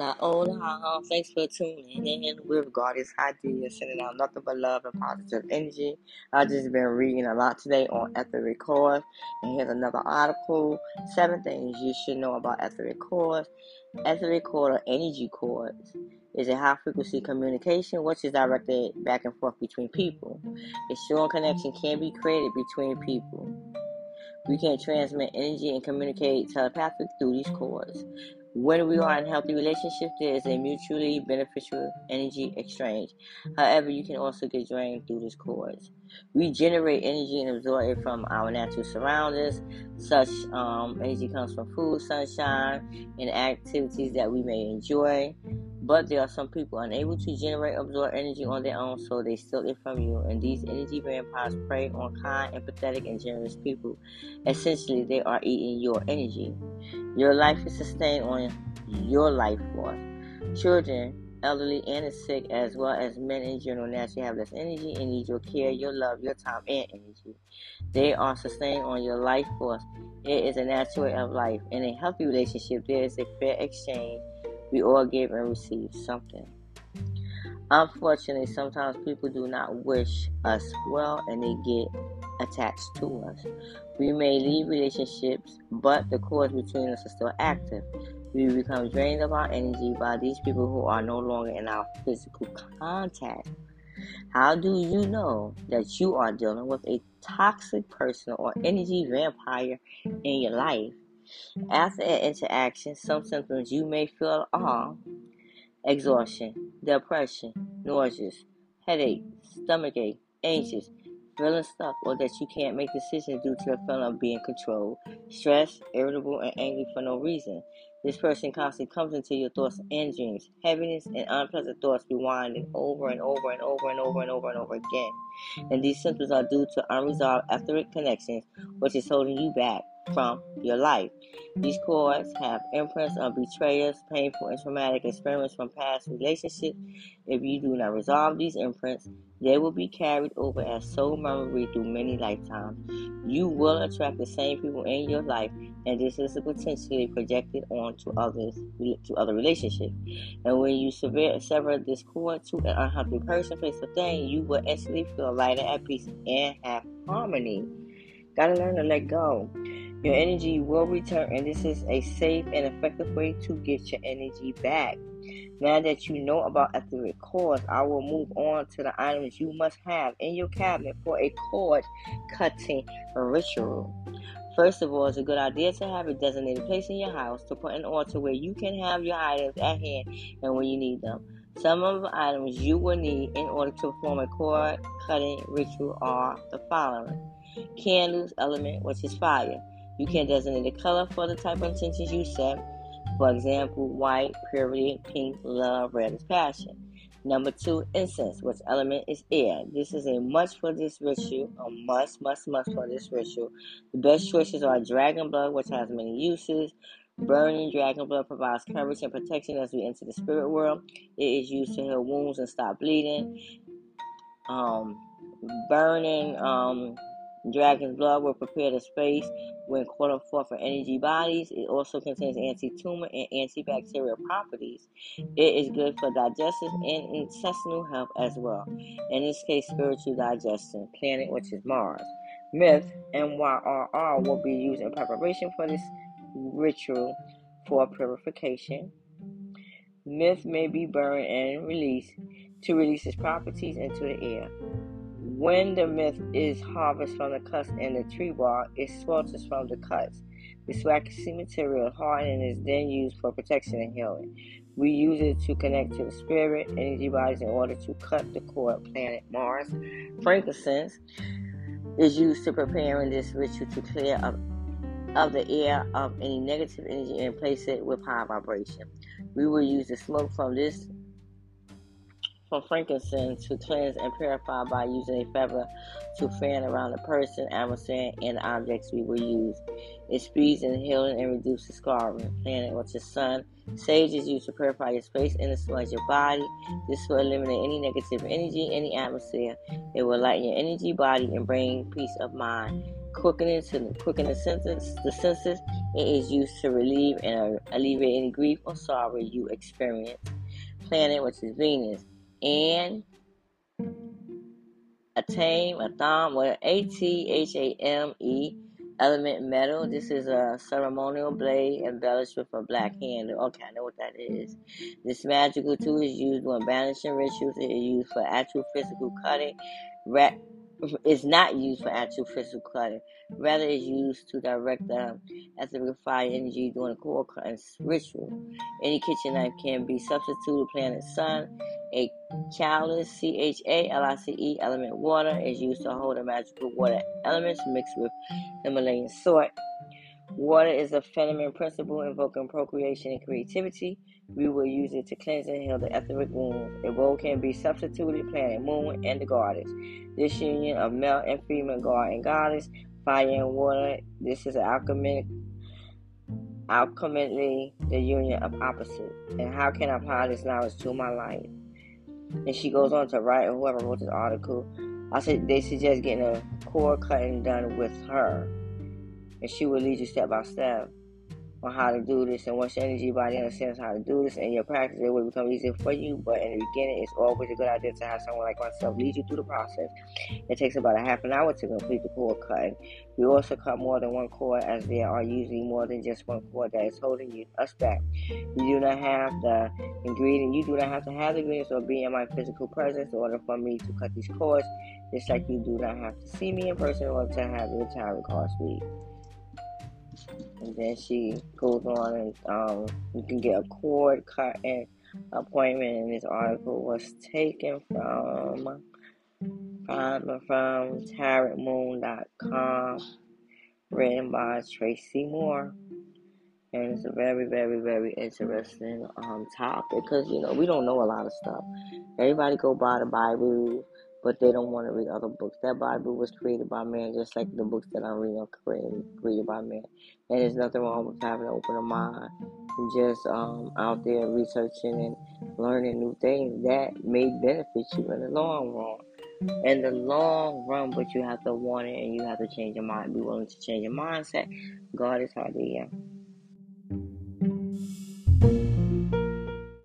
Hola, hola. Thanks for tuning in with Goddess Hadiyah, sending out nothing but love and positive energy. I've just been reading a lot today on etheric cords, and here's another article Seven things you should know about etheric cords. Etheric cord or energy Cords is a high frequency communication which is directed back and forth between people. A strong connection can be created between people. We can transmit energy and communicate telepathic through these cords. When we are in healthy relationships, there is a mutually beneficial energy exchange. However, you can also get drained through these cords. We generate energy and absorb it from our natural surroundings. Such um, energy comes from food, sunshine, and activities that we may enjoy. But there are some people unable to generate absorb energy on their own, so they steal it from you. And these energy vampires prey on kind, empathetic, and generous people. Essentially, they are eating your energy. Your life is sustained on your life force. Children, elderly, and the sick, as well as men in general, naturally have less energy and need your care, your love, your time, and energy. They are sustained on your life force. It is a natural way of life. In a healthy relationship, there is a fair exchange we all give and receive something. Unfortunately, sometimes people do not wish us well and they get attached to us. We may leave relationships, but the cords between us are still active. We become drained of our energy by these people who are no longer in our physical contact. How do you know that you are dealing with a toxic person or energy vampire in your life? After an interaction, some symptoms you may feel are exhaustion, depression, nauseous, headache, stomachache, anxious, feeling stuck, or that you can't make decisions due to a feeling of being controlled, stressed, irritable, and angry for no reason. This person constantly comes into your thoughts and dreams. Heaviness and unpleasant thoughts rewinding over and over and over and over and over and over again. And these symptoms are due to unresolved etheric connections, which is holding you back from your life. These cords have imprints of betrayers, painful and traumatic experiences from past relationships. If you do not resolve these imprints, they will be carried over as soul memory through many lifetimes. You will attract the same people in your life, and this is potentially projected onto others to other relationships. And when you sever, sever this cord to an unhappy person, place, or thing, you will instantly feel lighter at peace and have harmony. Gotta learn to let go. Your energy will return, and this is a safe and effective way to get your energy back. Now that you know about etheric cords, I will move on to the items you must have in your cabinet for a cord cutting ritual. First of all, it's a good idea to have a designated place in your house to put an altar where you can have your items at hand and when you need them. Some of the items you will need in order to perform a cord cutting ritual are the following candles, element, which is fire. You can designate a color for the type of intentions you set. For example, white, purity, pink, love, red is passion. Number two, incense, which element is air. This is a must for this ritual, a must, must, must for this ritual. The best choices are dragon blood, which has many uses. Burning dragon blood provides coverage and protection as we enter the spirit world. It is used to heal wounds and stop bleeding. Um, burning um, Dragon's blood will prepare the space when called forth for energy bodies. It also contains anti-tumor and antibacterial properties. It is good for digestive and intestinal health as well. In this case, spiritual digestion, planet which is Mars. Myrrh MYRR will be used in preparation for this ritual for purification. Myrrh may be burned and released to release its properties into the air. When the myrrh is harvested from the cuts and the tree bark, it swelters from the cuts. This waxy material hardens and is then used for protection and healing. We use it to connect to the spirit, energy bodies in order to cut the cord planet Mars. Frankincense is used to prepare in this ritual to clear up of the air of any negative energy and place it with high vibration. We will use the smoke from this from frankincense to cleanse and purify by using a feather to fan around the person, atmosphere, and the objects we will use. It speeds in healing and reduces scarring. Planet which is sun. Sage is used to purify your space and smudge your body. This will eliminate any negative energy in the atmosphere. It will lighten your energy body and bring peace of mind. quickening to quicken the senses. The senses. It is used to relieve and uh, alleviate any grief or sorrow you experience. Planet, which is Venus, and a tame a Atham, or A T H A M E element metal. This is a ceremonial blade embellished with a black handle. Okay, I know what that is. This magical tool is used when banishing rituals. It is used for actual physical cutting. Rat is not used for actual physical cutting. Rather, is used to direct the fire energy during a cord cutting ritual. Any kitchen knife can be substituted. Planet Sun, a chalice, C H A L I C E element water is used to hold the magical water elements mixed with Himalayan salt. Water is a feminine principle invoking procreation and creativity. We will use it to cleanse and heal the etheric wounds. A role can be substituted, planet moon and the goddess. This union of male and female god and goddess, fire and water. This is an alchemic alchemically the union of opposites. And how can I apply this knowledge to my life? And she goes on to write, whoever wrote this article, I said they suggest getting a cord cutting done with her. And she will lead you step by step on how to do this. And once your energy body understands how to do this and your practice, it will become easier for you. But in the beginning, it's always a good idea to have someone like myself lead you through the process. It takes about a half an hour to complete the cord cutting. We also cut more than one cord as there are usually more than just one cord that is holding you us back. You do not have the ingredient. You do not have to have the ingredients or be in my physical presence in order for me to cut these cords. Just like you do not have to see me in person or to have your tarot card read. And then she goes on and um, you can get a cord cutting appointment. And this article was taken from from, from tarotmoon.com, written by Tracy Moore. And it's a very, very, very interesting um, topic because, you know, we don't know a lot of stuff. Everybody go by the Bible, but they don't want to read other books. That Bible was created by man, just like the books that I'm reading are created, created by man. And there's nothing wrong with having an open mind and just um, out there researching and learning new things that may benefit you in the long run. In the long run, but you have to want it and you have to change your mind, be willing to change your mindset. God is hard to